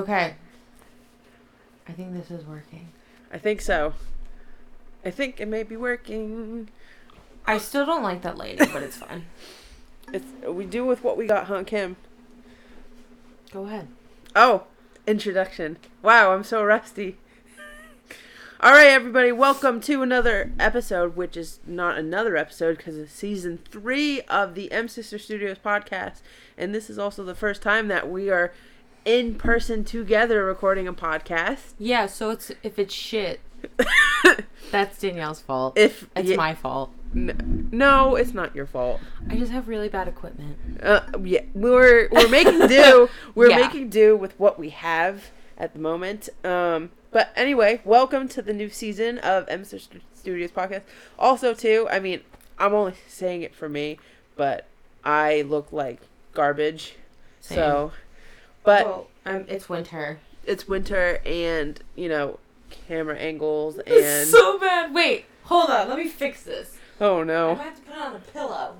Okay. I think this is working. I think so. I think it may be working. I still don't like that lady, but it's fine. It's we do with what we got, huh, Kim? Go ahead. Oh, introduction. Wow, I'm so rusty. All right, everybody, welcome to another episode, which is not another episode because it's season three of the M Sister Studios podcast, and this is also the first time that we are in person together recording a podcast. Yeah, so it's if it's shit, that's Danielle's fault. If it's my fault. N- no, it's not your fault. I just have really bad equipment. Uh, yeah, we're we're making do. We're Yeah. making do with what we have at the moment. Um, but anyway, welcome to the new season of St- Studios podcast. Also, too, I mean, I'm only saying it for me, but I look like garbage. So, but well, um, it's winter. it's winter, and you know, camera angles, and It's so bad. Wait, hold on. Let me fix this. oh I no, might have to put it on a pillow.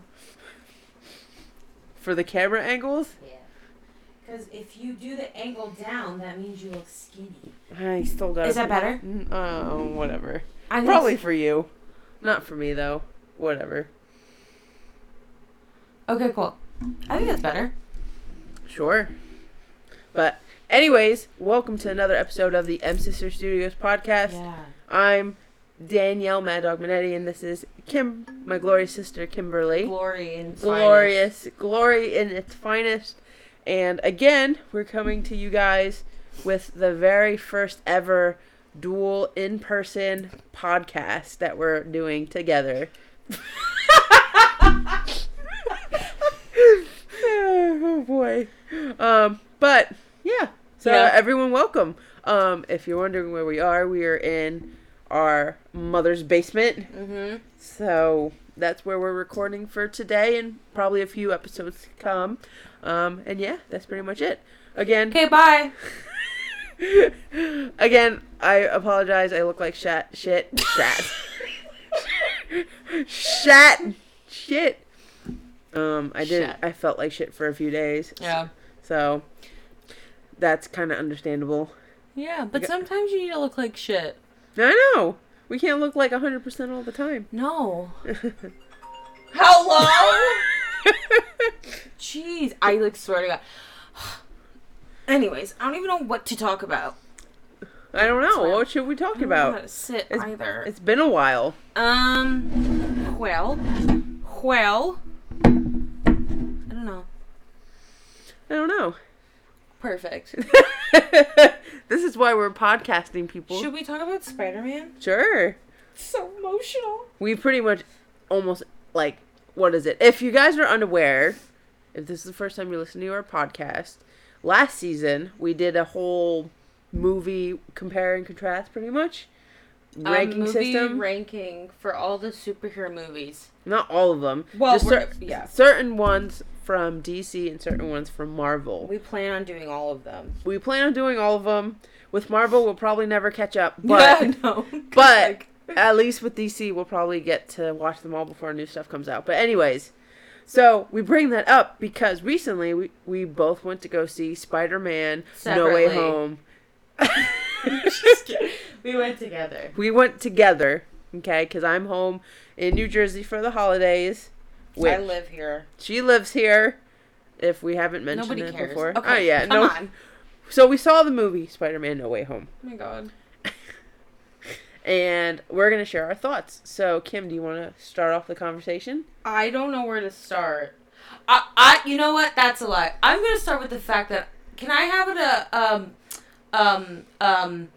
for the camera angles, Yeah. Because if you do the angle down, that means you look skinny. I still got. Is that better? Oh, whatever. I Probably for you. Not for me though. Whatever. Okay, cool. I think that's better. Sure. But anyways, welcome to another episode of the M Sister Studios podcast. Yeah. I'm Danielle Mad Dog Monetti and this is Kim, my glorious sister Kimberly. Glory and Glorious, glory in its finest. And again, we're coming to you guys with the very first ever dual in-person podcast that we're doing together. oh boy. Um, but yeah. So Yeah. everyone welcome. Um, if you're wondering where we are, we are in our mother's basement. Mm-hmm. So that's where we're recording for today and probably a few episodes to come. Um, and yeah, that's pretty much it. Again, Okay, bye. again, I apologize. I look like shat, shit, shat, shat, shit. Um, I did. Shat. I felt like shit for a few days. Yeah. So that's kind of understandable. Yeah, but sometimes you need to look like shit. I know. We can't look like 100% all the time. No. Hello? Jeez. I like swear to God. Anyways, I don't even know what to talk about. I don't know. What should we talk I don't know how about? to sit It's- either. It's been a while. Um. Well. Well. I don't know. I don't know. Perfect. this is why we're podcasting, people. Should we talk about Spider Man? Sure. So emotional. We pretty much almost like what is it? If you guys are unaware, if this is the first time you listen to our podcast, last season we did a whole movie compare and contrast pretty much. Ranking movie system. ranking for all the superhero movies. Not all of them. Well, just cer- yeah. certain ones from DC and certain ones from Marvel. We plan on doing all of them. We plan on doing all of them. With Marvel, we'll probably never catch up, but yeah, no. but at least with DC, we'll probably get to watch them all before new stuff comes out. But anyways, so we bring that up because recently we, we both went to go see Spider Man No Way Home. We went together. we went together, okay? Because I'm home in New Jersey for the holidays. Which I live here. she lives here. If we haven't mentioned Nobody it cares. before, Okay, oh yeah, come no. on. So we saw the movie Spider Man No Way Home. Oh my god. and we're gonna share our thoughts. So, Kim, do you want to start off the conversation? I don't know where to start. I, I, you know what? That's a lie. I'm gonna start with the fact that can I have a um, um, um.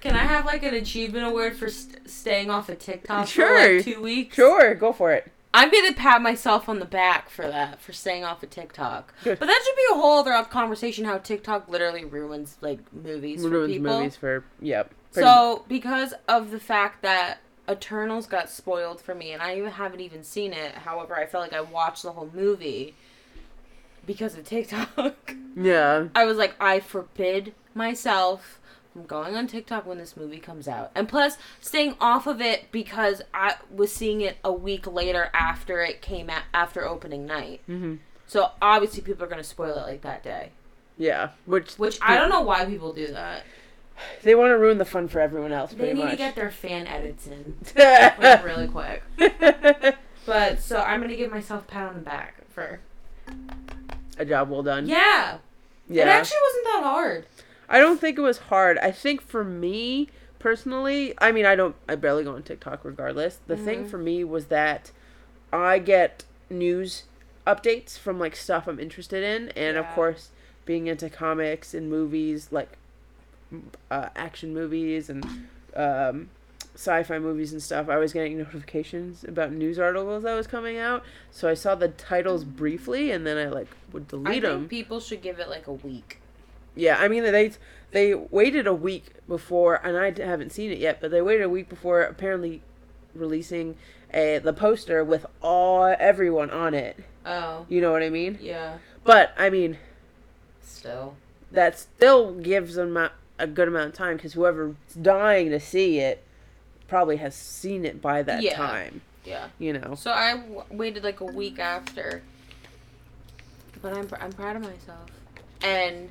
Can I have like an achievement award for st- staying off of TikTok for Sure. like two weeks? Sure, go for it. I'm gonna pat myself on the back for that for staying off of TikTok. Good. But that should be a whole other conversation. How TikTok literally ruins like movies for Ruins people. movies for yep. So because of the fact that Eternals got spoiled for me, and I even haven't even seen it. However, I felt like I watched the whole movie because of TikTok. yeah, I was like, I forbid myself from going on TikTok when this movie comes out. And plus, staying off of it because I was seeing it a week later after it came out, after opening night. hmm So obviously, people are going to spoil it like that day. Yeah, which Which I don't know why people do that. they want to ruin the fun for everyone else. They need much. to get their fan edits in like, really quick. But so I'm gonna give myself a pat on the back for a job well done. yeah. Yeah. It actually wasn't that hard. I don't think it was hard. I think for me personally, I mean, I don't, I barely go on TikTok regardless. The thing Mhm. for me was that I get news updates from like stuff I'm interested in, and of course, being into comics and movies, like uh, action movies and um, sci-fi movies and stuff, I was getting notifications about news articles that was coming out. So I saw the titles briefly, and then I like would I delete think them. people should give it like a week. Yeah, I mean they they waited a week before, and I haven't seen it yet, but they waited a week before apparently releasing a the poster with all everyone on it. Oh. You know what I mean? Yeah. But I mean Still. that still gives them a, a good amount of time because whoever's dying to see it probably has seen it by that Yeah. time. Yeah. You know. So I w- waited like a week after. But I'm, pr- I'm proud of myself. And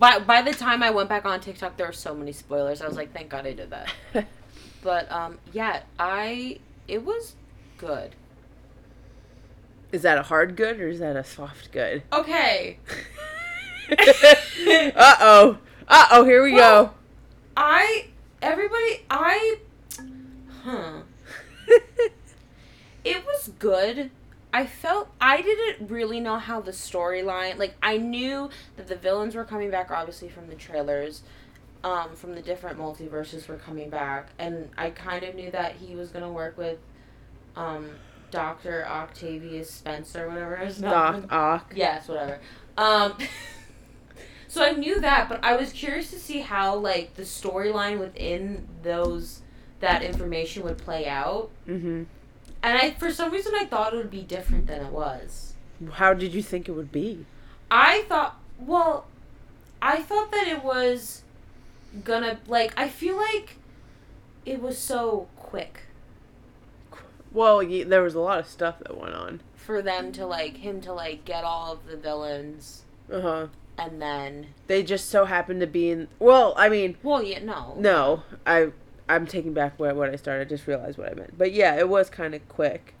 by, by the time I went back on TikTok, there were so many spoilers. I was like, thank God I did that. But um, yeah, I it was good. is that a hard good or is that a soft good? Okay, uh oh. Uh oh. Here we Well- I everybody I huh. It was good. I felt I didn't really know how the storyline like I knew that the villains were coming back obviously from the trailers. Um, from the different multiverses were coming back and I kind of knew that he was gonna work with um Doctor Octavius Spencer, whatever his name Doc Ock. Yes, whatever. Um so I knew that, but I was curious to see how like the storyline within those that information would play out. Mm-hmm. And I for some reason I thought it would be different than it was. How did you think it would be? I thought well I thought that it was gonna like I feel like it was so quick Well, there was a lot of stuff that went on. for them to like him to like get all of the villains Uh huh. And then They just so happened to be in. Well, I mean, well yeah no no, I I'm taking back what what I started. I just realized what I meant. But yeah, it was kind of quick.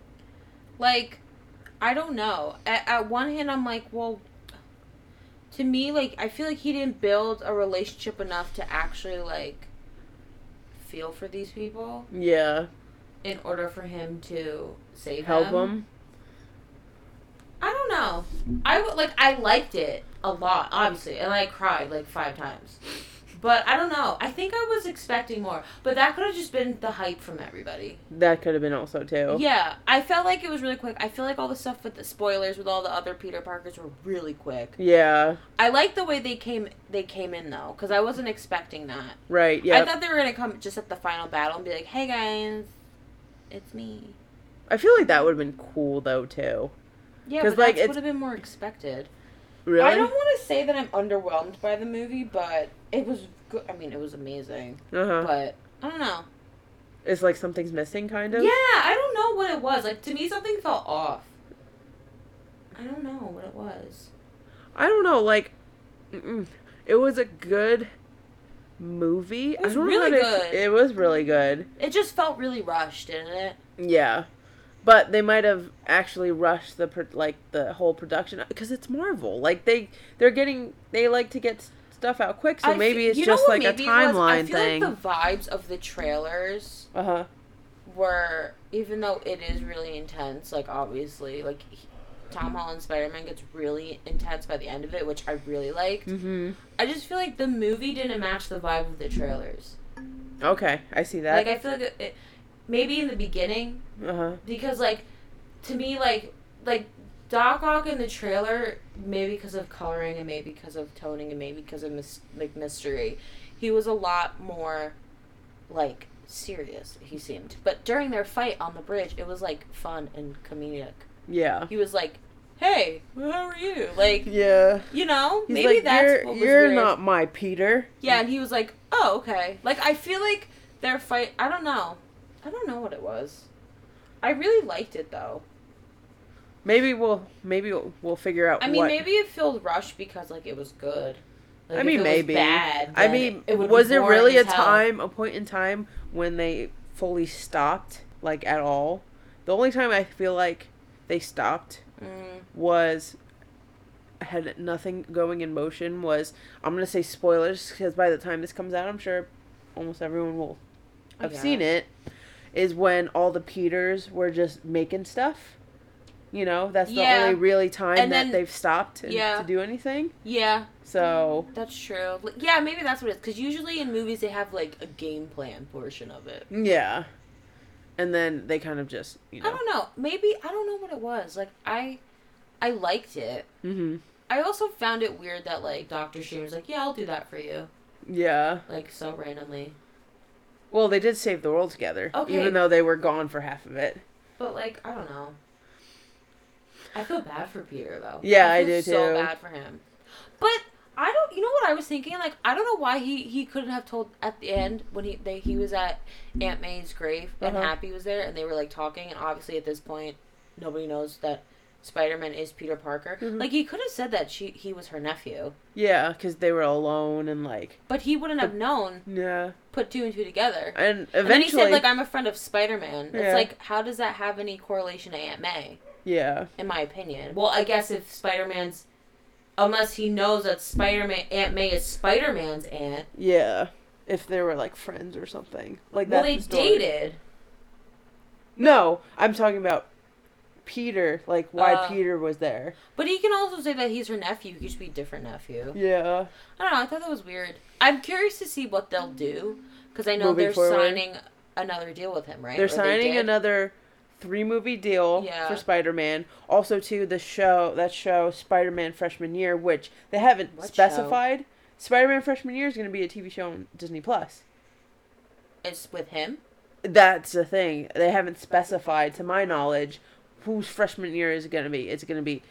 like i don't know at, at one hand i'm like well to me like i feel like he didn't build a relationship enough to actually like feel for these people Yeah, in order for him to save help them. them. I know i would like i liked it a lot obviously and i cried like five times but i don't know i think i was expecting more but that could have just been the hype from everybody That could have been also too. Yeah, I felt like it was really quick. I feel like all the stuff with the spoilers with all the other Peter Parkers were really quick. Yeah. I like the way they came they came in though, because I wasn't expecting that. Right. Yeah. I thought they were gonna come just at the final battle and be like, "Hey guys, it's me." I feel like that would have been cool though too. Yeah, 'Cause, but like, like, that would have been more expected. Really. I don't want to say that I'm underwhelmed by the movie, but it was good. I mean, it was amazing, Uh huh. but I don't know. It's like something's missing, kind of. Yeah, I don't know what it was. Like to me, something felt off. I don't know what it was. I don't know. Like, mm-mm. it was a good movie. It was I don't really know how to- good. It was really good. It just felt really rushed, didn't it? Yeah, but they might have actually rushed the pro- like the whole production because it's Marvel. Like they they're getting they like to get stuff out quick, so I maybe fe- it's just like a maybe it was? timeline I feel thing. like the vibes of the trailers Uh huh. were, even though it is really intense, like obviously, like he- Tom Holland Spider Man gets really intense by the end of it, which I really liked. Mm-hmm. I just feel like the movie didn't match the vibe of the trailers. Okay, I see that. Like I feel like it, it, maybe in the beginning uh huh. because like to me like like Doc Ock in the trailer maybe because of coloring and maybe because of toning and maybe because of mis- like mystery he was a lot more like serious he seemed but during their fight on the bridge it was like fun and comedic Yeah. he was like hey how are you like Yeah. you know He's maybe like, that's you're, what was you're weird. not my Peter. yeah and he was like oh okay like I feel like their fight I don't know I don't know what it was I really liked it though Maybe we'll maybe we'll, we'll figure out. I mean, what, maybe it feels rushed because like it was good. Like, I mean, it was maybe. bad. I mean, it be was there really a hell. time, a point in time when they fully stopped, like at all? The only time I feel like they stopped Mm, was had nothing going in motion was I'm gonna say spoilers because by the time this comes out, I'm sure almost everyone will have yeah. seen it. Is when all the Peters were just making stuff. You know, that's the Yeah. only really time And that then- they've stopped and- yeah. to do anything. Yeah, So that's true. Like, Yeah, maybe that's what it is. Because usually in movies they have like a game plan portion of it. yeah, and then they kind of just you I don't know. Maybe I don't know what it was. Like I, I liked it. Mm-hmm. I also found it weird that like Doctor Strange was like, "Yeah, I'll do that for you," Yeah. like so randomly. Well, they did save the world together, Okay. even though they were gone for half of it. But like, I don't know. I feel bad for Peter though. Yeah, I feel do, So too. bad for him. But I don't. You know what I was thinking? Like, I don't know why he he couldn't have told at the end when he they, he was at Aunt May's grave and Uh-huh. Happy was there and they were like talking and obviously at this point nobody knows that Spider Man is Peter Parker. Mhm. Like he could have said that she he was her nephew, Yeah, because they were alone and like but he wouldn't have known. yeah, Put two and two together. and And then he eventually said like I'm a friend of Spider Man. It's like how does that have any correlation to Aunt May? yeah, in my opinion. Well, I guess if Spider Man's, unless he knows that Spider Man Aunt May is Spider Man's aunt. yeah. If they were like friends or something, like that. well, they story. dated. No, I'm talking about Peter. Like why Uh, Peter was there. But he can also say that he's her nephew. He should be a different nephew. Yeah, I don't know. I thought that was weird. I'm curious to see what they'll do because I know Moving they're forward. signing another deal with him, right? they're Or signing did? another three movie deal Yeah. for Spider-Man. Also, to the show that show Spider-Man Freshman Year, which they haven't What specified. Spider-Man Freshman Year is going to be a TV show on Disney Plus. It's with him. That's the thing. They haven't specified, to my knowledge, whose freshman year is it going to be. It's going to be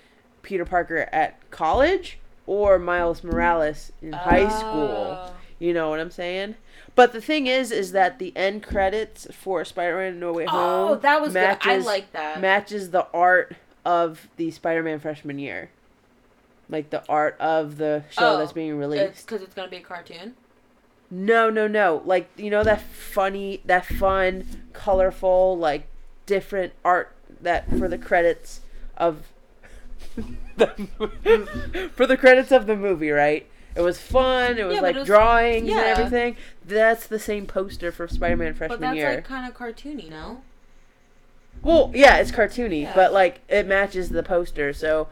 Peter Parker at college or Miles Morales in high oh. school. Oh. You know what I'm saying? But the thing is, is that the end credits for Spider-Man No Way oh, Home Oh, that was good. I matches like that. matches the art of the Spider-Man freshman year, like the art of the show Oh, that's being released. because it's gonna be a cartoon. No, no, no. Like you know that funny, that fun, colorful, like different art that for the credits of the, for the credits of the movie, right? It was fun. It was Yeah, like it was- drawings and everything. That's the same poster for Spider-Man freshman But freshman that's year. like kind of cartoony, no? Well, yeah, it's cartoony, Yeah. but like it matches the poster, so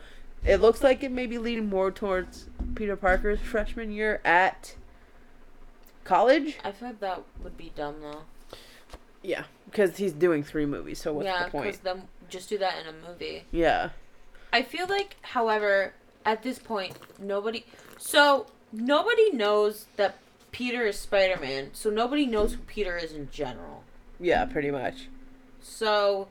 it looks like it may be leading more towards Peter Parker's freshman year at college. I feel like that would be dumb though. Yeah, because he's doing three movies, so what's yeah, the point? because then just do that in a movie. Yeah, I feel like, however, at this point, nobody. So nobody knows that Peter is Spider Man. So nobody knows who Peter is in general. yeah, pretty much. So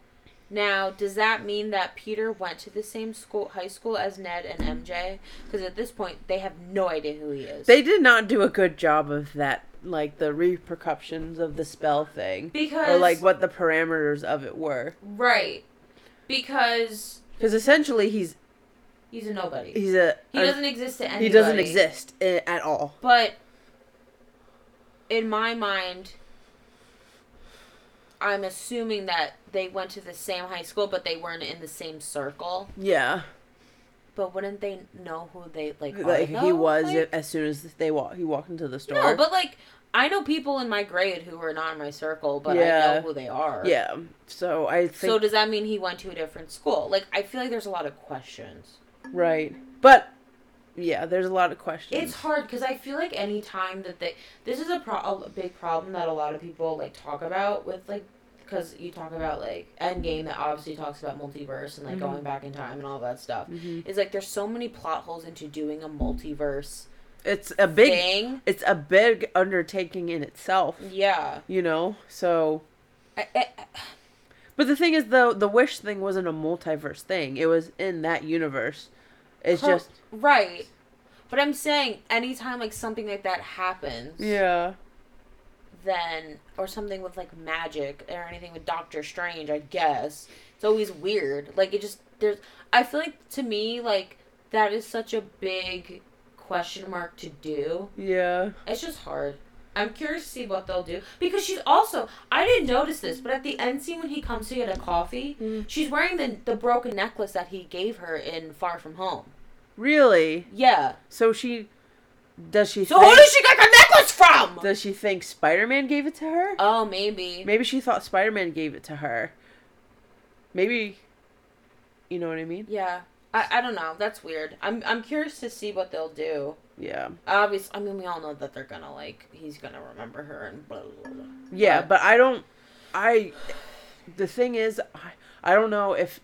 now, does that mean that Peter went to the same school, high school as Ned and MJ? Because at this point, they have no idea who he is. They did not do a good job of that, like the repercussions of the spell thing, because or like what the parameters of it were. right because Because essentially, he's he's a nobody. he's a, he a- doesn't exist to anybody. he doesn't exist eh, at all. But in my mind, I'm assuming that they went to the same high school, but they weren't in the same circle. Yeah, But wouldn't they know who they like? Like he was Like- as soon as they walk he walked into the store. No, but like I know people in my grade who are not in my circle, but I know who they are. Yeah. So I think So does that mean he went to a different school? Like I feel like there's a lot of questions. right. But yeah, there's a lot of questions. It's hard because I feel like any time that they this is a, pro- a big problem that a lot of people like talk about with like because you talk about like Endgame that obviously talks about multiverse and like Mhm. going back in time and all that stuff. Mhm. Is like there's so many plot holes into doing a multiverse It's a big thing. it's a big undertaking in itself, Yeah. you know. So I, I, but the thing is though the wish thing wasn't a multiverse thing. It was in that universe. It's just right. But I'm saying anytime like something like that happens, yeah. then or something with like magic or anything with Doctor Strange, I guess it's always weird. Like it just there's I feel like to me like that is such a big question mark to do. Yeah. It's just hard. I'm curious to see what they'll do because she's also I didn't notice this, but at the end scene when he comes to get a coffee, Mm. she's wearing the the broken necklace that he gave her in Far From Home. Really? Yeah. So she does she So think, who did she get the necklace from? does she think Spider-Man gave it to her? oh, maybe. Maybe she thought Spider-Man gave it to her. Maybe you know what I mean? Yeah. I, I don't know. That's weird. I'm I'm curious to see what they'll do. Yeah. Obviously, I mean, we all know that they're gonna like he's gonna remember her and blah blah blah. Yeah, But- but I don't I the thing is I, I don't know if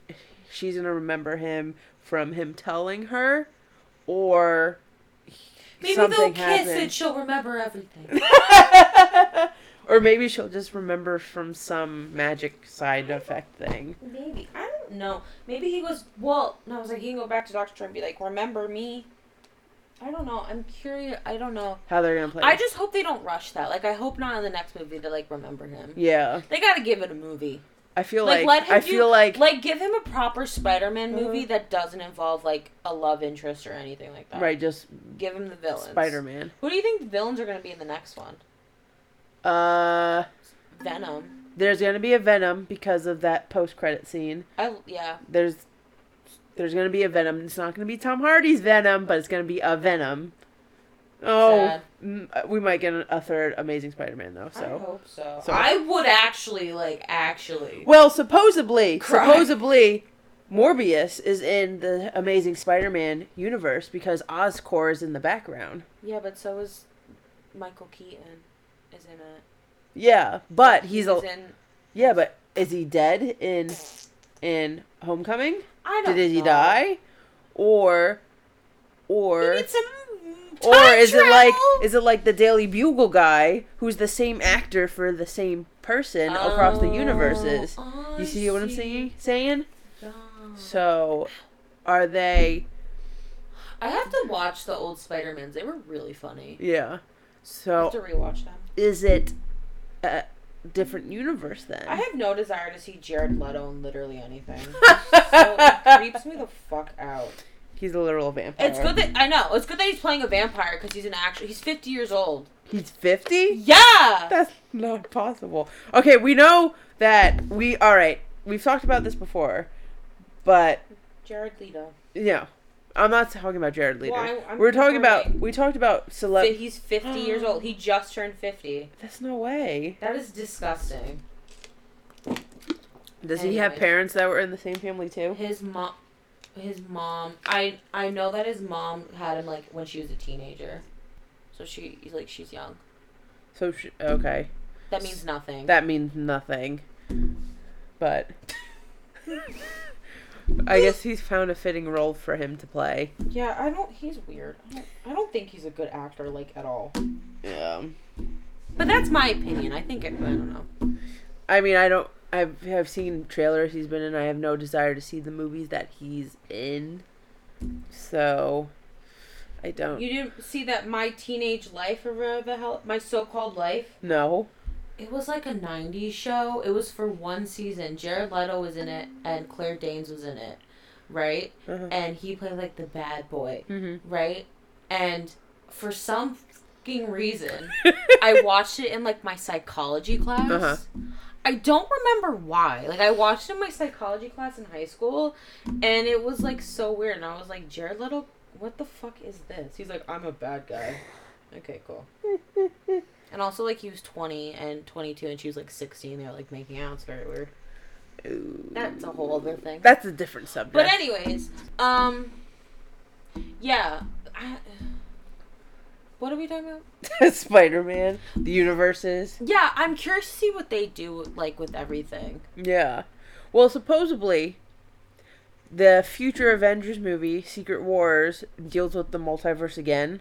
she's going to remember him from him telling her or Maybe they'll kiss happened. and she'll remember everything. or maybe she'll just remember from some magic side effect thing. Maybe I don't know. Maybe he was well. No, I was like he can go back to Doctor Strange and be like, "Remember me." I don't know. I'm curious. I don't know. How they're gonna play? I it. just hope they don't rush that. Like I hope not in the next movie to like remember him. yeah. They got to give it a movie. I feel Like, like, let him I do- feel like Like give him a proper Spider-Man movie Uh-huh. that doesn't involve like a love interest or anything like that. right, just Give him the villains. Spider-Man. Who do you think the villains are going to be in the next one? Uh, Venom. There's gonna be a Venom because of that post-credit scene. I yeah. There's there's gonna be a Venom. It's not gonna be Tom Hardy's Venom, but it's gonna be a Venom. Oh, Sad. mm, we might get a third Amazing Spider-Man though. So I hope so. so- I would actually like actually. well, supposedly, Cry. supposedly, Morbius is in the Amazing Spider-Man universe because Oscorp is in the background. Yeah, but so is Michael Keaton. Is in it. Yeah, but he's a in. yeah, but is he dead in in Homecoming? I don't. Did he die, or or or is it like is it like the Daily Bugle guy who's the same actor for the same person across the oh, universes? Oh, You I see what I'm saying? Saying so, are they? I have to watch the old Spider Mans. They were really funny. Yeah. I have So to rewatch them. is it a different universe then? I have no desire to see Jared Leto in literally anything. so it creeps me the fuck out. He's a literal vampire. It's good that I know. It's good that he's playing a vampire because he's an actor. He's fifty years old. He's fifty. Yeah. That's not possible. Okay, we know that we. All right, we've talked about this before, but Jared Leto. yeah, I'm not talking about Jared Leto. Well, I- We're talking about. We talked about celeb. He's fifty years old. He just turned fifty. That's no way. That is disgusting. Does he have Anyways. parents that were in the same family too? His mom, his mom. I I know that his mom had him like when she was a teenager. So she like she's young. So she, okay, That means nothing. that means nothing. But I guess he's found a fitting role for him to play. yeah, I don't. He's weird. I don't, I don't think he's a good actor like at all. Yeah. But that's my opinion. I think it. I don't know. I mean, I don't. I've have seen trailers he's been in. I have no desire to see the movies that he's in. So, I don't. You didn't see that my teenage life or whatever the hell my so-called life. no. It was like a '90s show. It was for one season. Jared Leto was in it, and Claire Danes was in it, right? Uh-huh. And he played like the bad boy, Mm-hmm. right? And for some fucking reason, I watched it in like my psychology class. Uh-huh. I don't remember why. Like I watched it in my psychology class in high school, and it was like so weird. And I was like, Jared Leto, what the fuck is this? He's like, I'm a bad guy. Okay, cool. And also, like he was 20 and 22, and she was like 16. They were like making out. It's very weird. That's a whole other thing. That's a different subject. But anyways, um, yeah. I, what are we talking about? Spider Man, the universes. Yeah, I'm curious to see what they do like with everything. Yeah. Well, supposedly, the future Avengers movie, Secret Wars, deals with the multiverse again,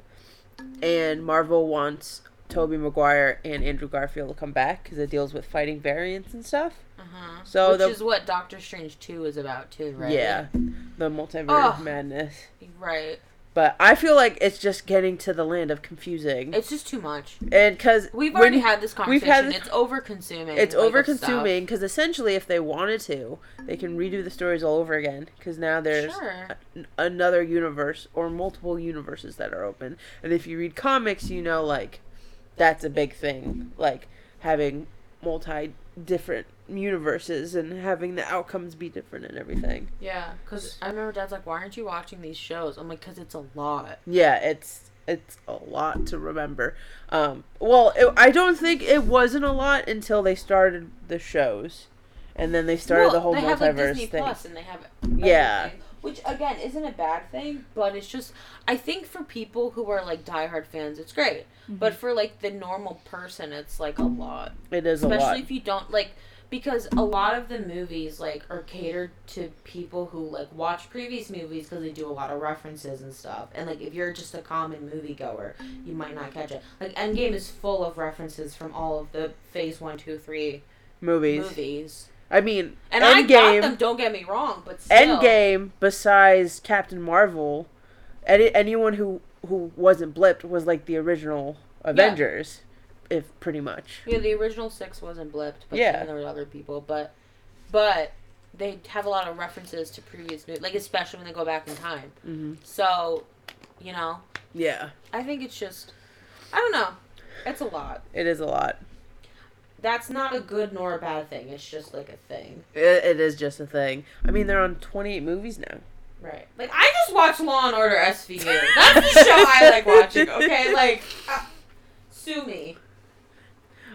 and Marvel wants Tobey Maguire and Andrew Garfield to come back because it deals with fighting variants and stuff. Uh huh. So Which the- is what Doctor Strange 2 is about too, right? Yeah, the multiverse Ugh. madness. Right. But I feel like it's just getting to the land of confusing. It's just too much. and because We've already had this conversation, we've had this- it's over consuming. it's over consuming because essentially if they wanted to they can redo the stories all over again because now there's Sure. a- another universe or multiple universes that are open and if you read comics you know like that's a big thing like having multi different universes and having the outcomes be different and everything Yeah, because I remember Dad's like, "Why aren't you watching these shows?" I'm like, "Cause it's a lot." yeah it's it's a lot to remember um well it, i don't think it wasn't a lot until they started the shows and then they started Well, the whole they multiverse have like Disney thing Plus, and they have Yeah. Which again isn't a bad thing, but it's just I think for people who are like diehard fans, it's great, Mm-hmm. but for like the normal person, it's like a lot, it is a especially if you don't like because a lot of the movies like are catered to people who like watch previous movies because they do a lot of references and stuff. And like if you're just a common moviegoer you might not catch it. Like endgame is full of references from all of the phase one two three movies. movies I mean, and I got them. Don't get me wrong, but still, Endgame, besides Captain Marvel, any, anyone who who wasn't blipped was like the original Avengers, if pretty much. Yeah, the original six wasn't blipped, but Yeah. there were other people. But, but they have a lot of references to previous movies, like especially when they go back in time. hmm So, you know, Yeah, I think it's just, I don't know, it's a lot. it is a lot. That's not a good nor a bad thing. It's just like a thing, It, it is just a thing. I mean, they're on twenty eight movies now. right? Like I just watch Law and Order SVU. That's the show I like watching. Okay, like, uh, sue me.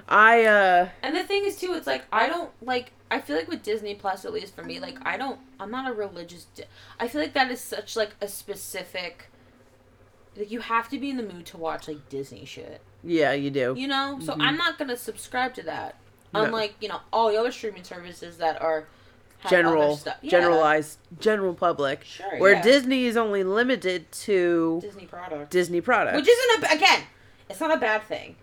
I uh And the thing is too, it's like I don't like. I feel like with Disney Plus, at least for me, like I don't. I'm not a religious. Di- I feel like that is such like a specific. Like you have to be in the mood to watch like Disney shit, yeah, you do. you know. So Mhm. I'm not gonna subscribe to that. No. Unlike you know all the other streaming services that are General, stuff. Yeah, generalized, general public. Sure. Where yeah. Disney is only limited to Disney product, Disney products. which isn't a again, it's not a bad thing,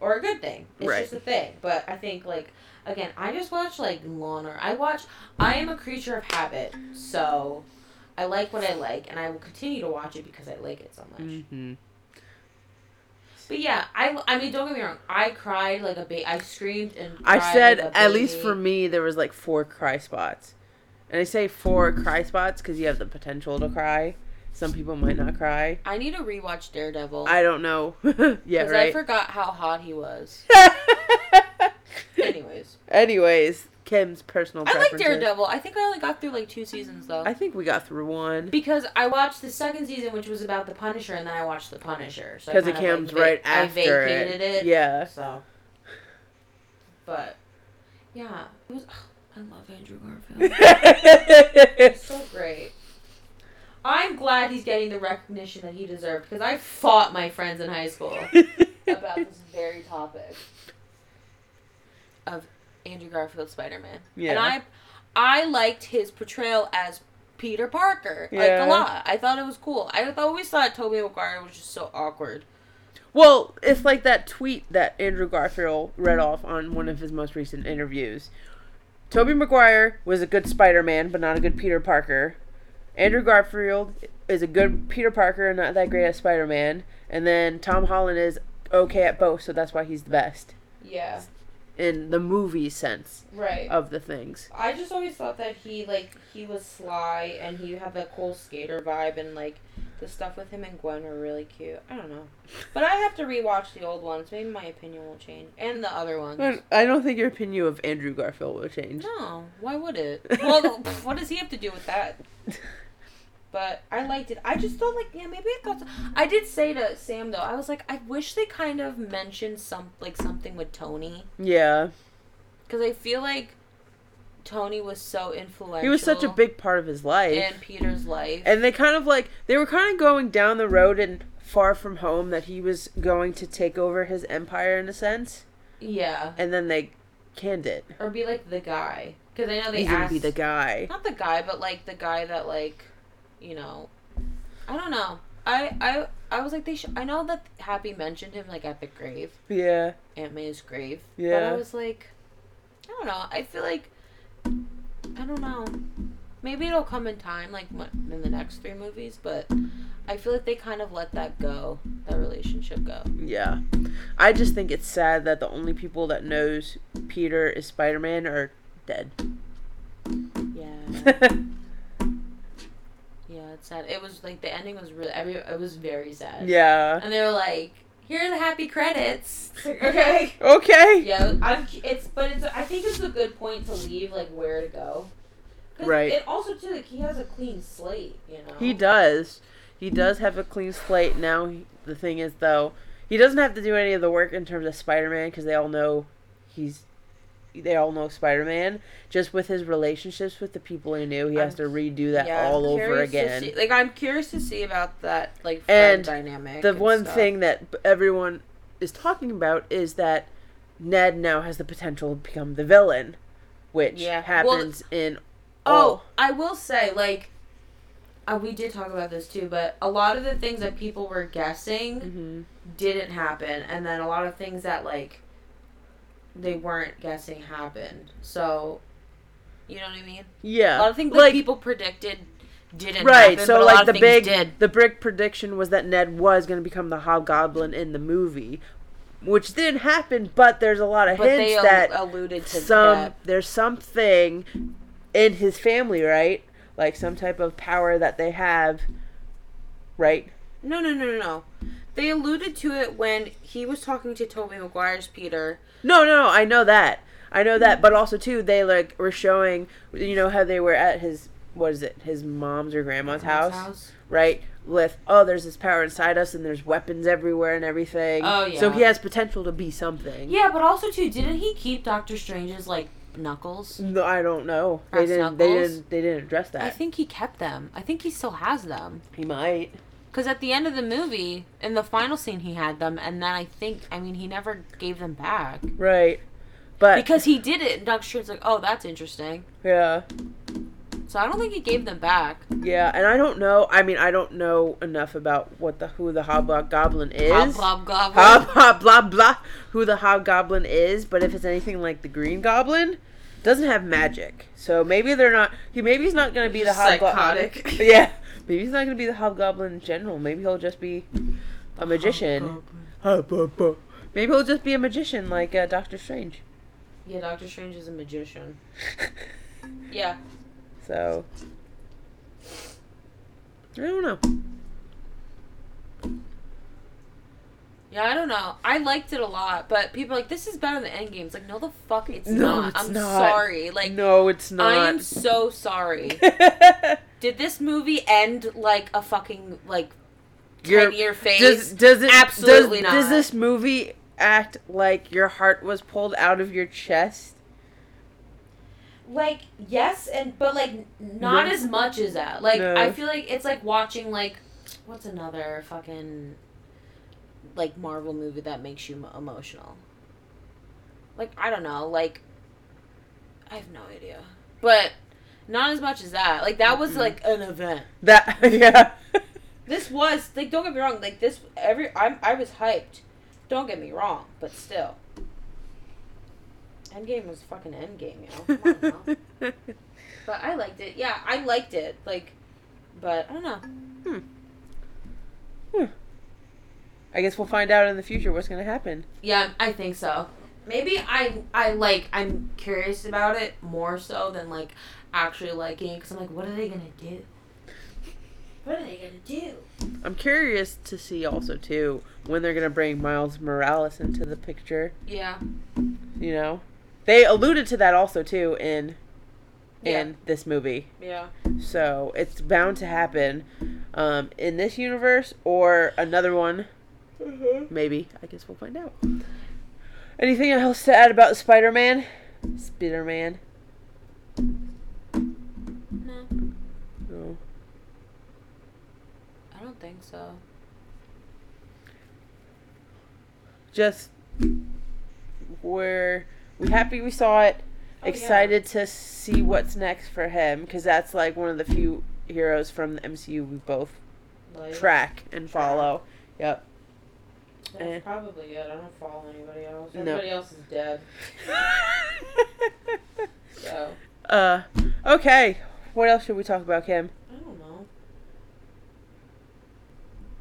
or a good thing. It's Right. just a thing. But I think like again, I just watch like Law and Order. I watch. I am a creature of habit, so I like what I like, and I will continue to watch it because I like it so much. hmm But yeah, I, I mean, don't get me wrong. I cried like a baby. I screamed and I said like at least for me there was like four cry spots, and I say four cry spots because you have the potential to cry. Some people might not cry. I need to rewatch Daredevil. I don't know. yeah, because right. I forgot how hot he was. Anyways, Anyways, Kim's personal. I like. Daredevil. I think I only got through like two seasons though. I think we got through one. Because I watched the second season, which was about the Punisher, and then I watched the Punisher. So Because it kind of, comes like, right I after vacated it. Yeah. So, but yeah, it was. I love Andrew Garfield. He's so great. I'm glad he's getting the recognition that he deserved because I fought my friends in high school about this very topic of Andrew Garfield Spider Man. Yeah. And I I liked his portrayal as Peter Parker. Yeah. Like a lot. I thought it was cool. I always thought Tobey Maguire was just so awkward. Well, it's like that tweet that Andrew Garfield read off on one of his most recent interviews. Tobey Maguire was a good Spider-Man, but not a good Peter Parker. Andrew Garfield is a good Peter Parker and not that great at Spider-Man. And then Tom Holland is okay at both, so that's why he's the best Yeah. In the movie sense Right. of the things. I just always thought that he like he was sly and he had that cool skater vibe and like the stuff with him and Gwen were really cute. I don't know, but I have to rewatch the old ones. Maybe my opinion will change and the other ones. I don't think your opinion of Andrew Garfield will change. No, why would it? Well, what does he have to do with that? But I liked it. I just thought like yeah, maybe I thought so. I did say to Sam though. I was like, I wish they kind of mentioned some like something with Tony Yeah. because I feel like Tony was so influential. He was such a big part of his life. and Peter's life. And they kind of like they were kind of going down the road and far from home that he was going to take over his empire in a sense, yeah, and then they canned it. or be like the guy because I know they He's gonna be the guy. not the guy, but like the guy that like, you know, I don't know. I I I was like they should. I know that Happy mentioned him like at the grave, Yeah, Aunt May's grave. Yeah. But. I was like, I don't know. I feel like I don't know. maybe it'll come in time, like in the next three movies. But I feel like they kind of let that go, that relationship go. Yeah. I just think it's sad that the only people that knows Peter is Spider-Man are dead. Yeah, sad. It was like the ending was really, every, it was very sad. yeah. and they were like, "Here are the happy credits." Okay. Okay. Yeah, I'm. It's but it's. I think it's a good point to leave like where to go. Right. It also too like he has a clean slate. You know. He does. He does have a clean slate now. he- The thing is, though, he doesn't have to do any of the work in terms of Spider-Man because they all know he's. They all know Spider-Man. Just with his relationships with the people he knew, he has to redo that Yeah, all over again. see- like I'm curious to see about that like friend And dynamic. the and one stuff. thing that everyone is talking about is that Ned now has the potential to become the villain, which Yeah. Well, happens in Oh, all. I will say like. Uh, we did talk about this too, but a lot of the things that people were guessing hmm didn't happen, and then a lot of things that like they weren't guessing happened. So, you know what I mean? Yeah, A lot of things like that people predicted didn't right. happen, so like the big did. the big prediction was that Ned was going to become the Hobgoblin in the movie, which didn't happen. But there's a lot of But hints al- that alluded to some that. there's something in his family, right? Like some type of power that they have, right? No, no, no, no, no. They alluded to it when he was talking to Tobey Maguire's Peter. No, no, no. I know that. I know that. But also too, they like were showing, you know, how they were at his what is it, his mom's or grandma's house, house, right? With oh, there's this power inside us, and there's weapons everywhere and everything. Oh, yeah. So he has potential to be something. Yeah, but also too, didn't he keep Doctor Strange's like knuckles? No, I don't know. They didn't. They didn't. They didn't address that. I think he kept them. I think he still has them. he might. Because at the end of the movie, in the final scene, he had them, and then I think, I mean, he never gave them back. Right. But Because he did it, and Doctor Strange's like, oh, that's interesting. yeah, So I don't think he gave them back. yeah, and I don't know. I mean, I don't know enough about what the who the hobgoblin is. Hobgoblin. Hob, hob, blah, blah, who the hobgoblin is, but if it's anything like the green goblin, doesn't have magic. So maybe they're not, he maybe he's not going to be the Just hobgoblin. psychotic. Yeah. Maybe he's not going to be the hobgoblin in general. Maybe he'll just be a magician. Maybe he'll just be a magician like uh, Doctor Strange. Yeah, Doctor Strange is a magician. Yeah. so, I don't know. Yeah, I don't know. I liked it a lot, but people are like, this is better than Endgame. It's like, no, the fuck, it's No, not. it's I'm not. sorry. Like, no, it's not. I am so sorry. Did this movie end like a fucking, like, Your- 10 year phase? does does it Absolutely does, Does this movie act like your heart was pulled out of your chest? like, yes, and, but, like, not No. as much as that. Like, No. I feel like it's like watching, like, what's another fucking, like, Marvel movie that makes you emotional? Like, I don't know. Like, I have no idea. But, not as much as that. Like, that was, like, an event. That yeah. This was like don't get me wrong, like this every I'm I was hyped. Don't get me wrong, but still. Endgame was fucking endgame, you know. Come on now. But I liked it. Yeah, I liked it. Like but I don't know. Hmm. Hmm. I guess we'll find out in the future what's gonna happen. Yeah, I think so. Maybe I I like I'm curious about it more so than like actually liking cuz I'm like what are they going to do? What are they going to do? I'm curious to see also too when they're gonna bring Miles Morales into the picture. Yeah. You know, they alluded to that also too in Yeah. in this movie. Yeah. So it's bound to happen um, in this universe or another one. Maybe. I guess we'll find out. Anything else to add about Spider Man? Spider Man. No. No. I don't think so. Just we're we happy we saw it. Oh, yeah. Excited to see what's next for him because that's like one of the few heroes from the MCU we both Like, track and follow. Yep. That's Eh. probably it. I don't follow anybody else. No. Everybody else is dead. So uh, okay. What else should we talk about, Kim? I don't know.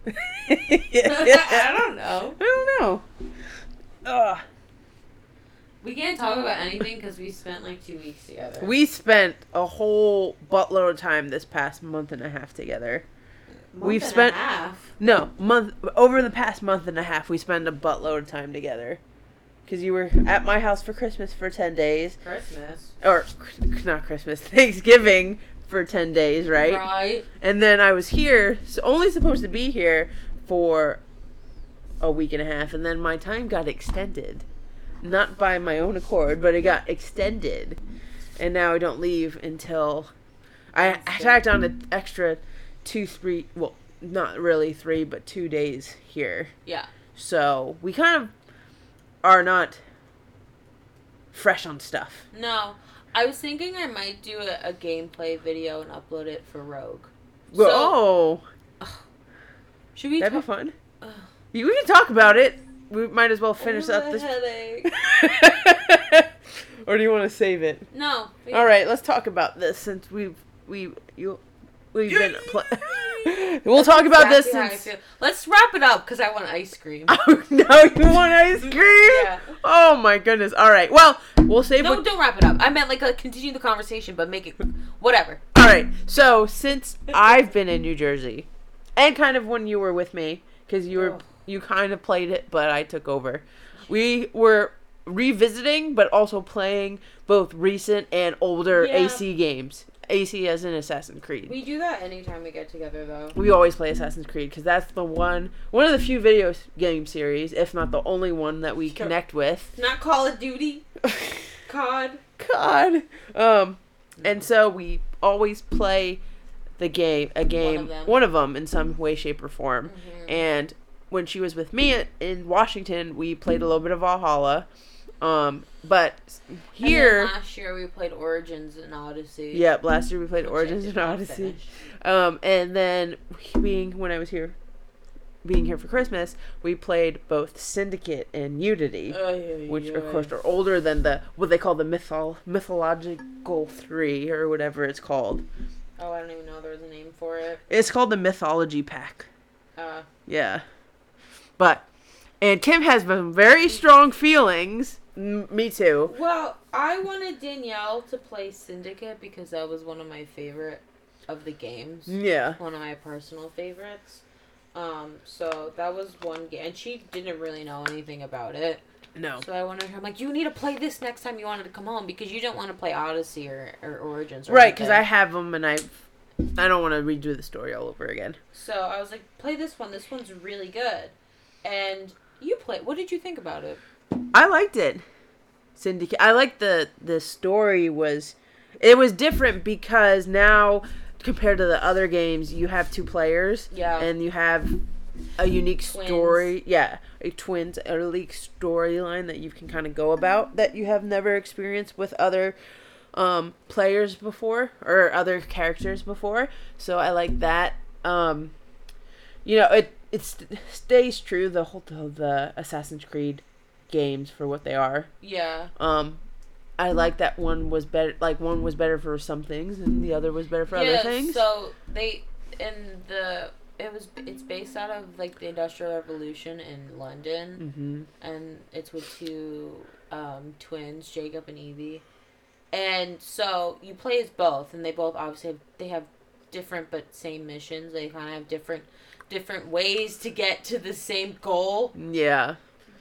I I don't know. I don't know. Ugh. We can't talk about anything because we spent like two weeks together. We spent a whole buttload of time this past month and a half together. Month we've spent- half. No, month over the past month and a half, we spend a buttload of time together. Cause you were at my house for Christmas for ten days, Christmas. or not Christmas, Thanksgiving for ten days, right? Right. And then I was here, so only supposed to be here for a week and a half, and then my time got extended. Not by my own accord, but it got extended. And now I don't leave until I, I tacked on an extra two, three, well, not really three, but two days here. Yeah. So we kind of are not fresh on stuff. No. I was thinking I might do a, a gameplay video and upload it for Rogue. Well, So- oh, Should we that'd be fun. Ugh. We can talk about it. We might as well finish Oh, up this. headache. or do you want to save it? No. All right, let's talk about this since we've we you we've been. Pl- we'll talk about this Exactly how I since. Let's wrap it up because I want ice cream. Oh no! You want ice cream? Yeah. Oh my goodness! All right. Well, we'll save. No, what- don't wrap it up. I meant like uh, continue the conversation, but make it whatever. All right. So since I've been in New Jersey, and kind of when you were with me, because you were Ugh. you kind of played it, but I took over. We were revisiting, but also playing both recent and older Yeah. AC games. AC as in Assassin's Creed. We do that anytime we get together, though. We always play Assassin's Creed because that's the one, one of the few video game series, if not the only one that we Sure. connect with. Not Call of Duty, COD. God. Um, and so we always play the game, a game, them. one of them in some way, shape, or form. Mhm. And when she was with me in Washington, we played a little bit of Valhalla. Um, but here, last year we played Origins and Odyssey. yeah, last year we played Origins and Odyssey. Um, and then being when I was here, being here for Christmas, we played both Syndicate and Unity, which of course are older than the what they call the mythol mythological three or whatever it's called. Oh, I don't even know there was a name for it. It's called the Mythology Pack. Uh, Yeah, but and Kim has some very strong feelings. M- me too. well, I wanted Danielle to play Syndicate because that was one of my favorite of the games. Yeah. One of my personal favorites. Um, so that was one game, and she didn't really know anything about it. No. So I wanted her. I'm like, you need to play this next time you wanted to come home because you don't want to play Odyssey or, or Origins. Or Right, because I have them and I, I don't want to redo the story all over again. So I was like, play this one. This one's really good. And you play. What did you think about it? I liked it. Syndicate. I like the the story was, it was different because now compared to the other games, you have two players. Yeah. And you have a unique Twins. story. Yeah, a twins, a unique storyline that you can kind of go about that you have never experienced with other um players before or other characters before. So I like that. Um, you know, it it stays true the whole the, the Assassin's Creed games for what they are. Yeah. Um, I like that one was better. Like one was better for some things, and the other was better for other things. So they in the it was it's based out of like the Industrial Revolution in London, hmm and it's with two um, twins, Jacob and Evie, and so you play as both, and they both obviously have they have different but same missions. They kind of have different different ways to get to the same goal. Yeah.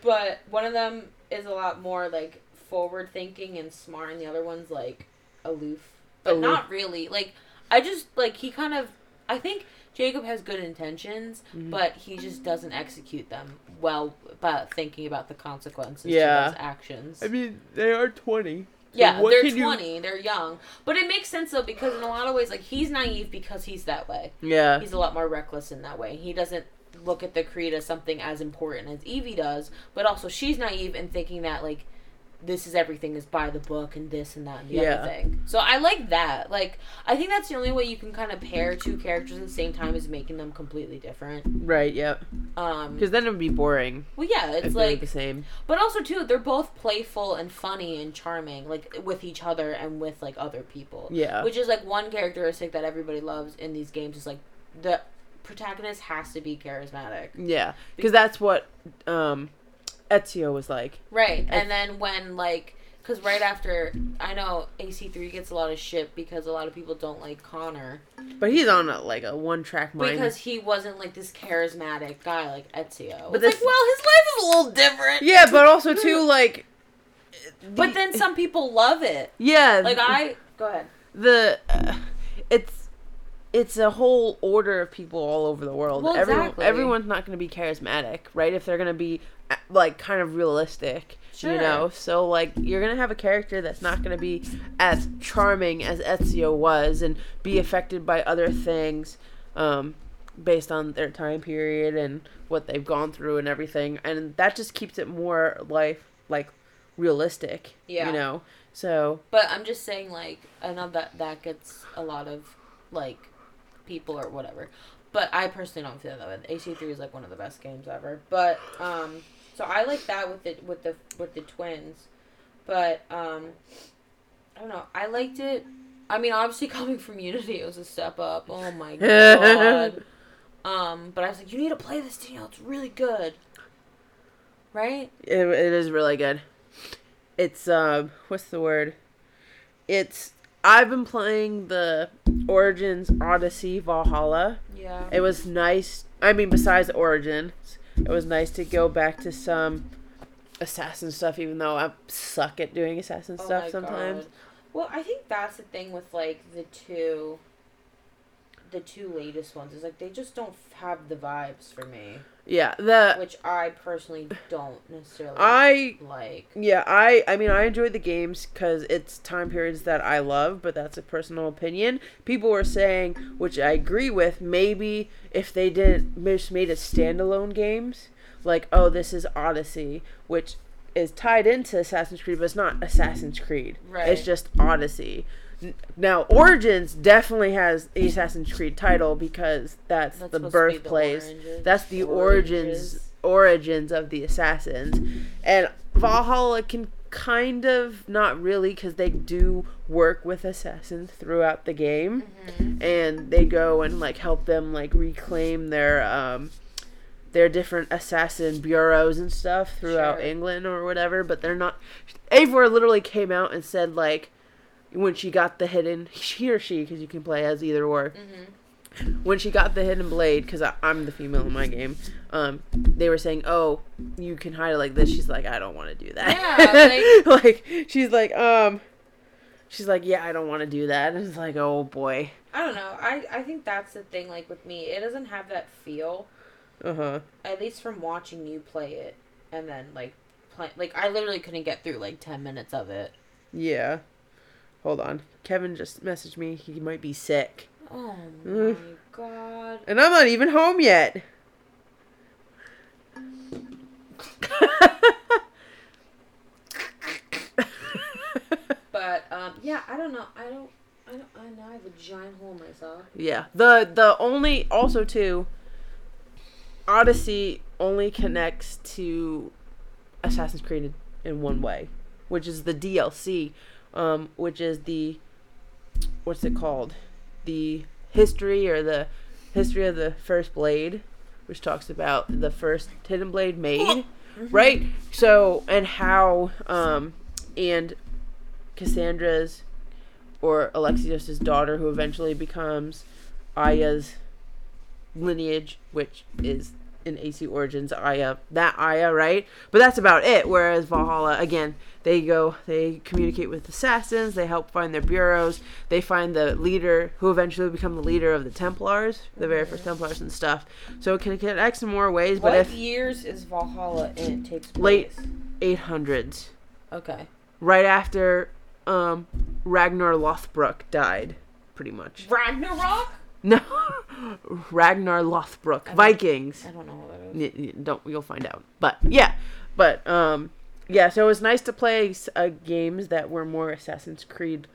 But one of them is a lot more like forward thinking and smart, and the other one's like aloof. But Aloof. not really. Like I just like he kind of I think Jacob has good intentions, Mhm. but he just doesn't execute them well But thinking about the consequences Yeah. to his actions. I mean, they are twenty. So yeah, they're can you- 20, they're young. But it makes sense though because in a lot of ways like he's naive because he's that way. Yeah. He's a lot more reckless in that way. He doesn't look at the creed as something as important as Evie does, but also she's naive in thinking that like this is everything is by the book and this and that and the Yeah. other thing. So I like that. Like I think that's the only way you can kind of pair two characters at the same time is making them completely different. Right. Yep. Um, Because then it would be boring. well, yeah, it's like the same. But also too, they're both playful and funny and charming, like with each other and with like other people. Yeah. Which is like one characteristic that everybody loves in these games is like the protagonist has to be charismatic. Yeah. Because that's what um, Ezio was like. Right. And then when like cuz right after I know AC3 gets a lot of shit because a lot of people don't like Connor But he's on a, like a one track mind. because he wasn't like this charismatic guy like Ezio. But But this- like well, his life is a little different. yeah, but also too like. But then some people love it. Yeah. Like I go ahead. the uh, it's it's a whole order of people all over the world. Well, Everyone, exactly. everyone's not going to be charismatic, right? If they're going to be uh, like kind of realistic, you know. So like you're going to have a character that's not going to be as charming as Ezio was and be affected by other things um based on their time period and what they've gone through and everything. And that just keeps it more life like realistic, Yeah. you know. So, But I'm just saying, like, I know that that gets a lot of like people or whatever. But I personally don't feel that way. AC3 is like one of the best games ever. But um, so I like that with the with the with the twins. But um, I don't know. I liked it. I mean, obviously coming from Unity, it was a step up. Oh my god. um, but I was like, you need to play this, Danielle. It's really good. Right? It, it is really good. It's um, what's the word? It's I've been playing the Origins Odyssey Valhalla. Yeah. It was nice. I mean, besides Origins, it was nice to go back to some assassin stuff. Even though I suck at doing assassin Oh stuff sometimes. God. Well, I think that's the thing with like the two, the two latest ones is like they just don't f- have the vibes for me, Yeah, the which I personally don't necessarily I like. Yeah, I I mean I enjoy the games because it's time periods that I love, but that's a personal opinion. People were saying, which I agree with, maybe if they didn't just made it standalone games, like oh this is Odyssey, which is tied into Assassin's Creed, but it's not Assassin's Creed. Right. It's just Odyssey. Now Origins definitely has the Assassin's Creed title because that's, That's the be the birthplace. That's the origins origins of the assassins and valhalla can kind of not really because they do work with assassins throughout the game Mhm. and they go and like help them like reclaim their um their different assassin bureaus and stuff throughout Sure. england or whatever but they're not Eivor literally came out and said like when she got the hidden he or she because you can play as either or Mhm. when she got the hidden blade because i'm the female in my game um they were saying oh you can hide it like this she's like i don't want to do that Yeah, like, she's like um she's like yeah i don't want to do that and it's like oh boy I don't know. I I think that's the thing. Like with me, it doesn't have that feel. uh-huh At least from watching you play it, and then like play. Like I literally couldn't get through like ten minutes of it. yeah hold on kevin just messaged me he might be sick Oh my Mm. god. and i'm not even home yet But um, yeah, I don't know. I don't. I don't. I now I have a giant hole in myself. Yeah. The the only also too Odyssey only connects to Assassin's Creed in one way, which is the DLC, um, which is the what's it called? The history or the history of the first blade, which talks about the first hidden blade made. Right? So and how um and Cassandra's or Alexios's daughter, who eventually becomes Aya's lineage, which is in AC Origins Aya, that Aya, right? But that's about it. Whereas Valhalla, again, they go, they communicate with assassins, they help find their bureaus, they find the leader, who eventually become the leader of the Templars, the very first Templars and stuff. So it can connect in more ways, but what if years is Valhalla in? It takes Late. 800s, Okay. right after um, Ragnar Lothbrok died, pretty much. Ragnarok. No, Ragnar Lothbrok, don't- Vikings. I don't know what that is. Don't you'll find out. But yeah, but um, yeah, so it was nice to play uh, games that were more Assassin's Creed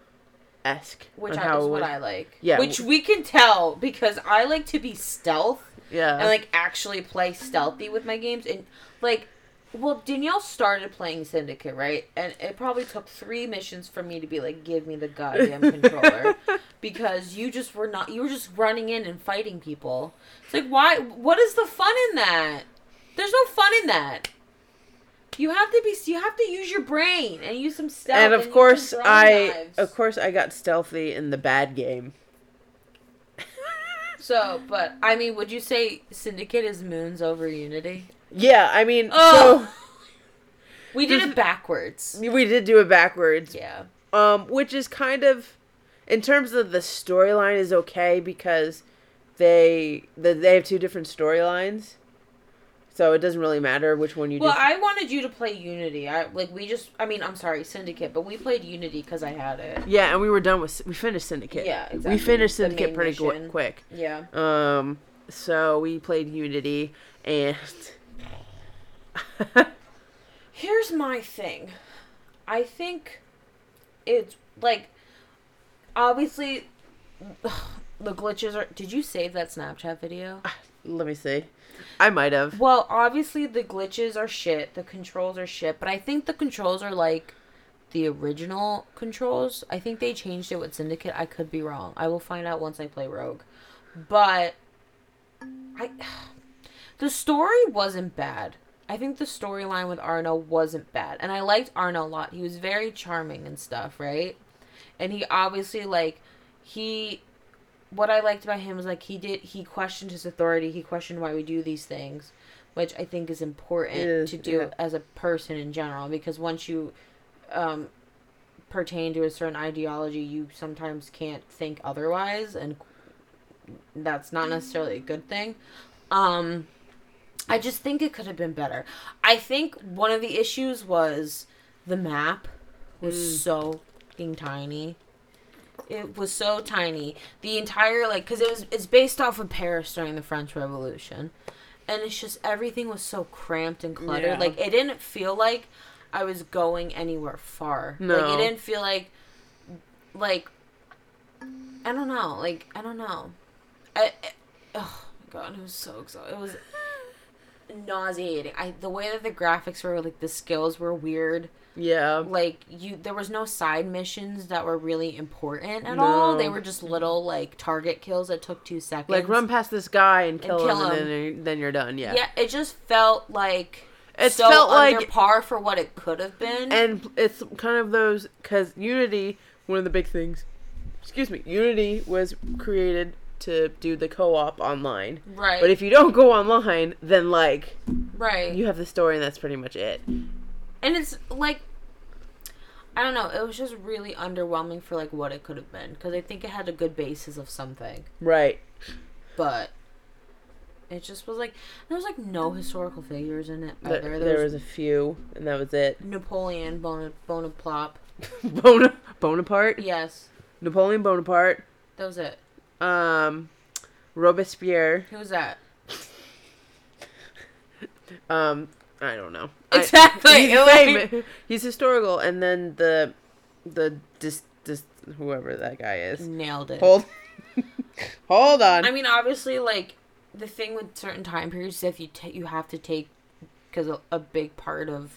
esque. which I, is what I like. Yeah. which we can tell because I like to be stealth Yeah. and like actually play stealthy with my games and like. Well, Danielle started playing Syndicate, right? And it probably took three missions for me to be like, "Give me the goddamn controller," because you just were not. You were just running in and fighting people. It's like, why? What is the fun in that? There's no fun in that. You have to be. You have to use your brain and use some stealth. and of some course I knives. of course I got stealthy in the bad game. So, but I mean, would you say Syndicate is moons over Unity? Yeah, I mean, Oh! We did it backwards. we did do it backwards. Yeah. Um, which is kind of, in terms of the storyline, is okay because they the, they have two different storylines, so it doesn't really matter which one you Well, just. I wanted you to play Unity. I like we just. I mean, I'm sorry, Syndicate, but we played Unity because I had it. yeah, and we were done with we finished Syndicate. Yeah, We finished Syndicate pretty mission. quick. Yeah. Um, so we played Unity, and Here's my thing. I think it's like obviously the glitches are. Did you save that Snapchat video? let me see, I might have. Well, obviously the glitches are shit, the controls are shit, but I think the controls are like the original controls. I think they changed it with Syndicate. I could be wrong. I will find out once I play Rogue. But I the story wasn't bad. I think the storyline with Arno wasn't bad. And I liked Arno a lot. He was very charming and stuff, right? And he obviously like he what I liked about him was like he did he questioned his authority, he questioned why we do these things, which I think is important is, to do yeah. as a person in general because once you um pertain to a certain ideology, you sometimes can't think otherwise and that's not necessarily a good thing. Um I just think it could have been better. I think one of the issues was the map was Mm. so fucking tiny. It was so tiny. The entire like cuz it was it's based off of Paris during the French Revolution. And it's just everything was so cramped and cluttered. Yeah. Like it didn't feel like I was going anywhere far. Like No. it didn't feel like like I don't know. Like I don't know. I, I oh my god, it was so exhausting. It was nauseating. I the way that the graphics were like the skills were weird. Yeah, Like you there was no side missions that were really important at all. They were just little like target kills that took 2 seconds. like run past this guy and kill, kill him, him. and then you're, then you're done. Yeah. Yeah, it just felt like It so felt under like- par for what it could have been. and it's kind of those because Unity, one of the big things. Excuse me, Unity was created to do the co-op online. right. But if you don't go online, then like right. you have the story and that's pretty much it. and it's like I don't know. It was just really underwhelming for like what it could have been because I think it had a good basis of something, Right. but it just was like there was like no historical figures in it either. there was a few, and that was it. Napoleon Bona- Bonaparte. Bona- Bonaparte, Yes, Napoleon Bonaparte, that was it. Um, Robespierre, Who's that? um, I don't know. I- Exactly. he's, It famous. he's historical, and then the the dis, dis whoever that guy is. Nailed it. Hold, hold on. I mean, obviously, like the thing with certain time periods, is if you ta you have to take because a, a big part of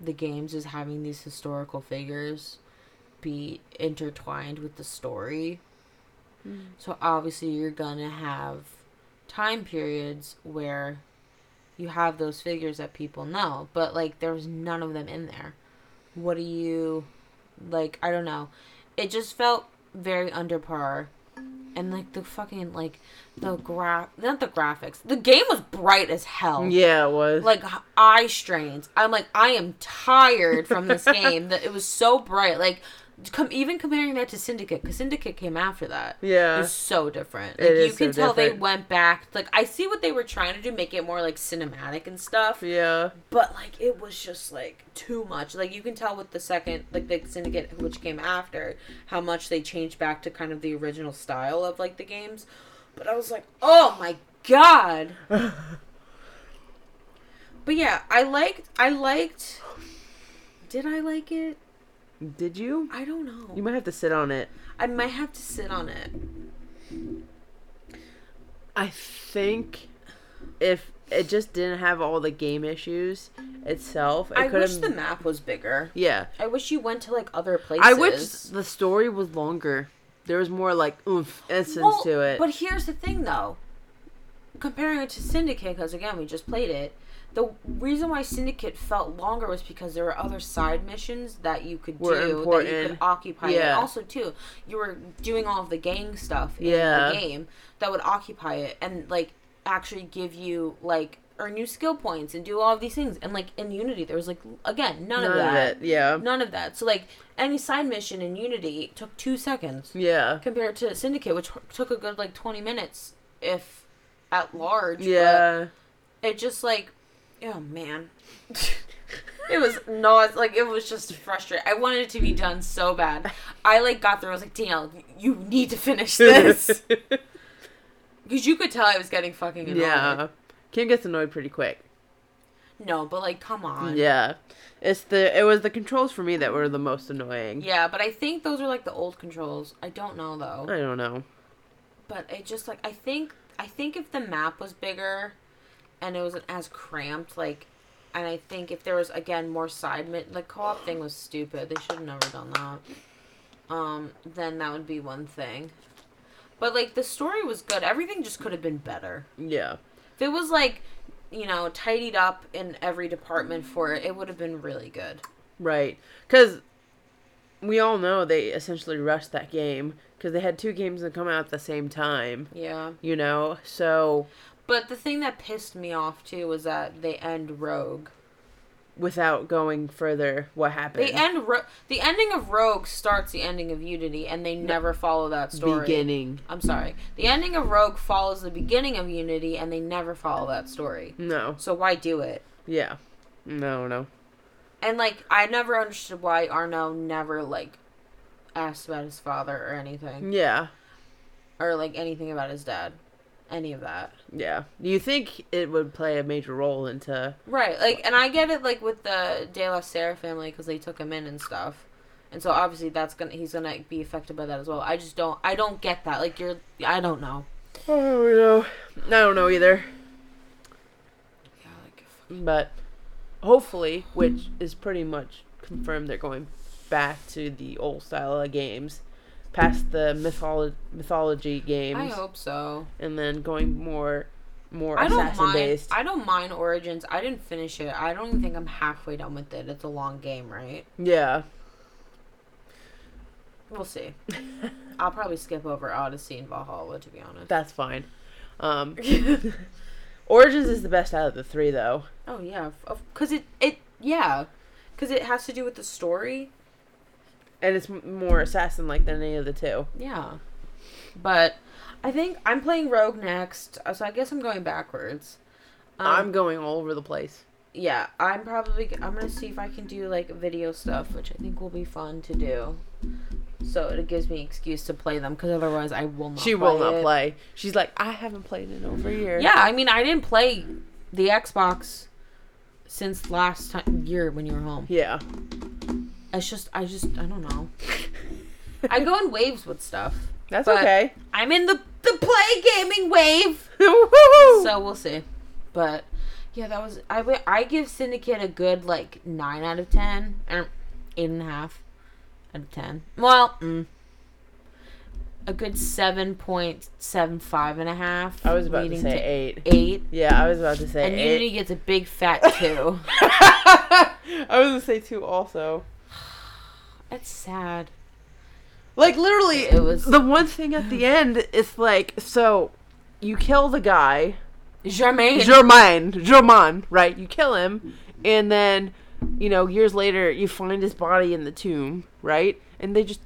the games is having these historical figures be intertwined with the story. Mm. So obviously, you're gonna have time periods where you have those figures that people know, but like there was none of them in there. What do you like? I don't know. It just felt very under par and like the fucking like the gra not the graphics the game was bright as hell yeah, it was. like eye strains i'm like i am tired from this game that it was so bright like com- even comparing that to syndicate because syndicate came after that yeah. it's so different. It Like is you can so tell they went back. Like I see what they were trying to do, make it more like cinematic and stuff. Yeah. But like it was just like too much. Like you can tell with the second, like the Syndicate, which came after, how much they changed back to kind of the original style of like the games. But I was like, oh my god. but yeah, I liked. I liked. Did I like it? Did you? I don't know. You might have to sit on it. I might have to sit on it. I think if it just didn't have all the game issues itself, it I could wish the map was bigger. yeah, I wish you went to like other places. I wish the story was longer. There was more like oomph essence Well, to it. But here's the thing, though. Comparing it to Syndicate, because again, we just played it. The reason why Syndicate felt longer was because there were other side missions that you could Were do that you could occupy. And also, too, you were doing all of the gang stuff in Yeah. the game that would occupy it and like actually give you like earn you skill points and do all of these things. And like in Unity, there was like again none, None of that. it. Yeah. None of that. So like any side mission in Unity took two seconds Yeah. compared to Syndicate, which took a good like twenty minutes, if at large. but Yeah. it just like, oh man, it was not like it was just frustrating. I wanted it to be done so bad. I like got there. I was like, Danielle, you need to finish this because you could tell I was getting fucking annoyed. yeah. Kim gets annoyed pretty quick. No, but like, come on. Yeah. It's the it was the controls for me that were the most annoying. Yeah, but I think those are like the old controls. I don't know though. I don't know. but it just like I think I think if the map was bigger and it wasn't as cramped, like, and I think if there was again more side mi- the co-op thing was stupid. They should have never done that. Um, then that would be one thing. But like the story was good. Everything just could have been better. Yeah. If it was like, you know, tidied up in every department for it, it would have been really good. Right. Cuz we all know they essentially rushed that game cuz they had two games that come out at the same time, Yeah. you know. So But the thing that pissed me off too was that they end Rogue. without going further what happened. They end Ro- the ending of Rogue starts the ending of Unity, and they never follow that story. beginning. I'm sorry. The ending of Rogue follows the beginning of Unity, and they never follow that story. No. So why do it? Yeah. No, no. And like, I never understood why Arno never like asked about his father or anything, Yeah. or like anything about his dad, any of that. Yeah. You think it would play a major role into Right. Like, and I get it like with the De La Serra family because they took him in and stuff. And so obviously that's gonna he's gonna be affected by that as well. I just don't I don't get that. Like you're I don't know. Oh no. I don't know either. Yeah, like But hopefully, which is pretty much confirmed, they're going back to the old style of games, past the mytholo- mythology games, I hope so. and then going more, more I don't assassin mind. based. I don't mind Origins. I didn't finish it. I don't even think I'm halfway done with it. It's a long game, right? Yeah, We'll see. I'll probably skip over Odyssey and Valhalla to be honest. that's fine. Um, Origins is the best out of the three, though. oh yeah, because it it yeah, because it has to do with the story. And it's more assassin like than any of the two. Yeah, but I think I'm playing Rogue next, uh, so I guess I'm going backwards. Um, I'm going all over the place. yeah, I'm probably I'm gonna see if I can do like video stuff, which I think will be fun to do. So it gives me excuse to play them because otherwise I will not. She will not it. play. She's like, I haven't played in over a year. Yeah, I mean I didn't play the Xbox since last time year when you were home. Yeah. It's just I just I don't know. I go in waves with stuff. That's But- okay. I'm in the the play gaming wave. So we'll see. But yeah, that was I. I give Syndicate a good like nine out of ten or eight and a half out of ten. Well, mm, a good seven point seven five and a half. I was about to say eight. eight. Yeah, I was about to say And eight. Unity gets a big fat two. I was gonna say two also. That's sad. Like literally, It was- the one thing at the end is like, so you kill the guy, Jermaine. Germain, Germain, right? You kill him, and then, you know, years later, you find his body in the tomb, right? And they just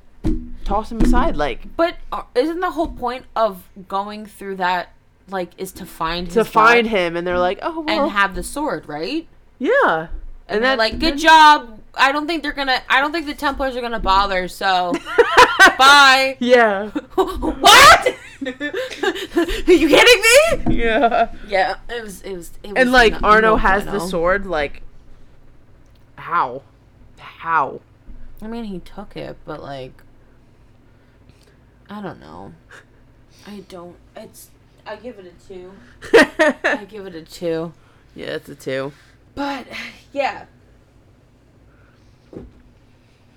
toss him aside, like but uh, isn't the whole point of going through that like is to find his to find him, and they're like, oh well, and have the sword, right? yeah, And, they're then like, "Good job." I don't think they're gonna. I don't think the Templars are gonna bother. So, bye. Yeah, what? are you kidding me? yeah. Yeah, it was. It was. It was And like Arno no has the sword, like, how? How? I mean, he took it, but like, I don't know. I don't. It's. I give it a two. I give it a two. yeah, it's a two. But yeah.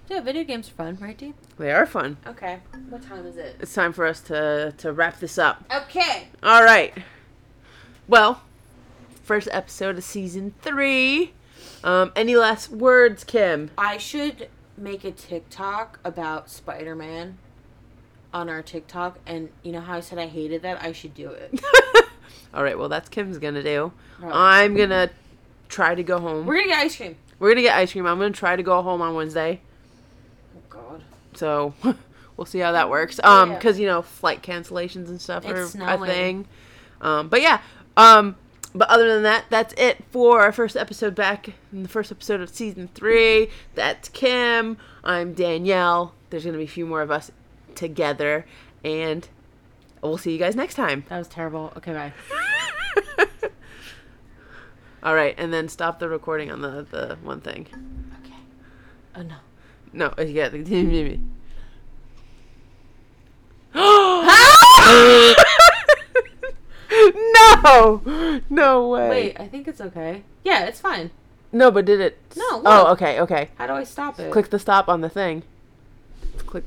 Yeah, video games are fun, right, Dee? They are fun. Okay. What time is it? It's time for us to to wrap this up. Okay. All right. Well, first episode of season three. Um, any last words, Kim? I should make a TikTok about Spider Man on our TikTok, and you know how I said I hated that? I should do it. All right. Well, that's Kim's gonna do. Right. I'm gonna try to go home. We're gonna get ice cream. We're gonna get ice cream. I'm gonna try to go home on Wednesday. So we'll see how that works. Um, because you know flight cancellations and stuff It's are a snowing. thing. Um, but yeah. Um, but other than that, that's it for our first episode back in the first episode of season three. That's Kim. I'm Danielle. There's gonna be a few more of us together, and we'll see you guys next time. That was terrible. Okay, bye. All right, and then stop the recording on the the one thing. Okay. Oh no. No, yeah. the- TV. no, no way. Wait, I think it's okay. Yeah, it's fine. No, but did it? No, Oh, okay, okay. How do I stop it? Click the stop on the thing.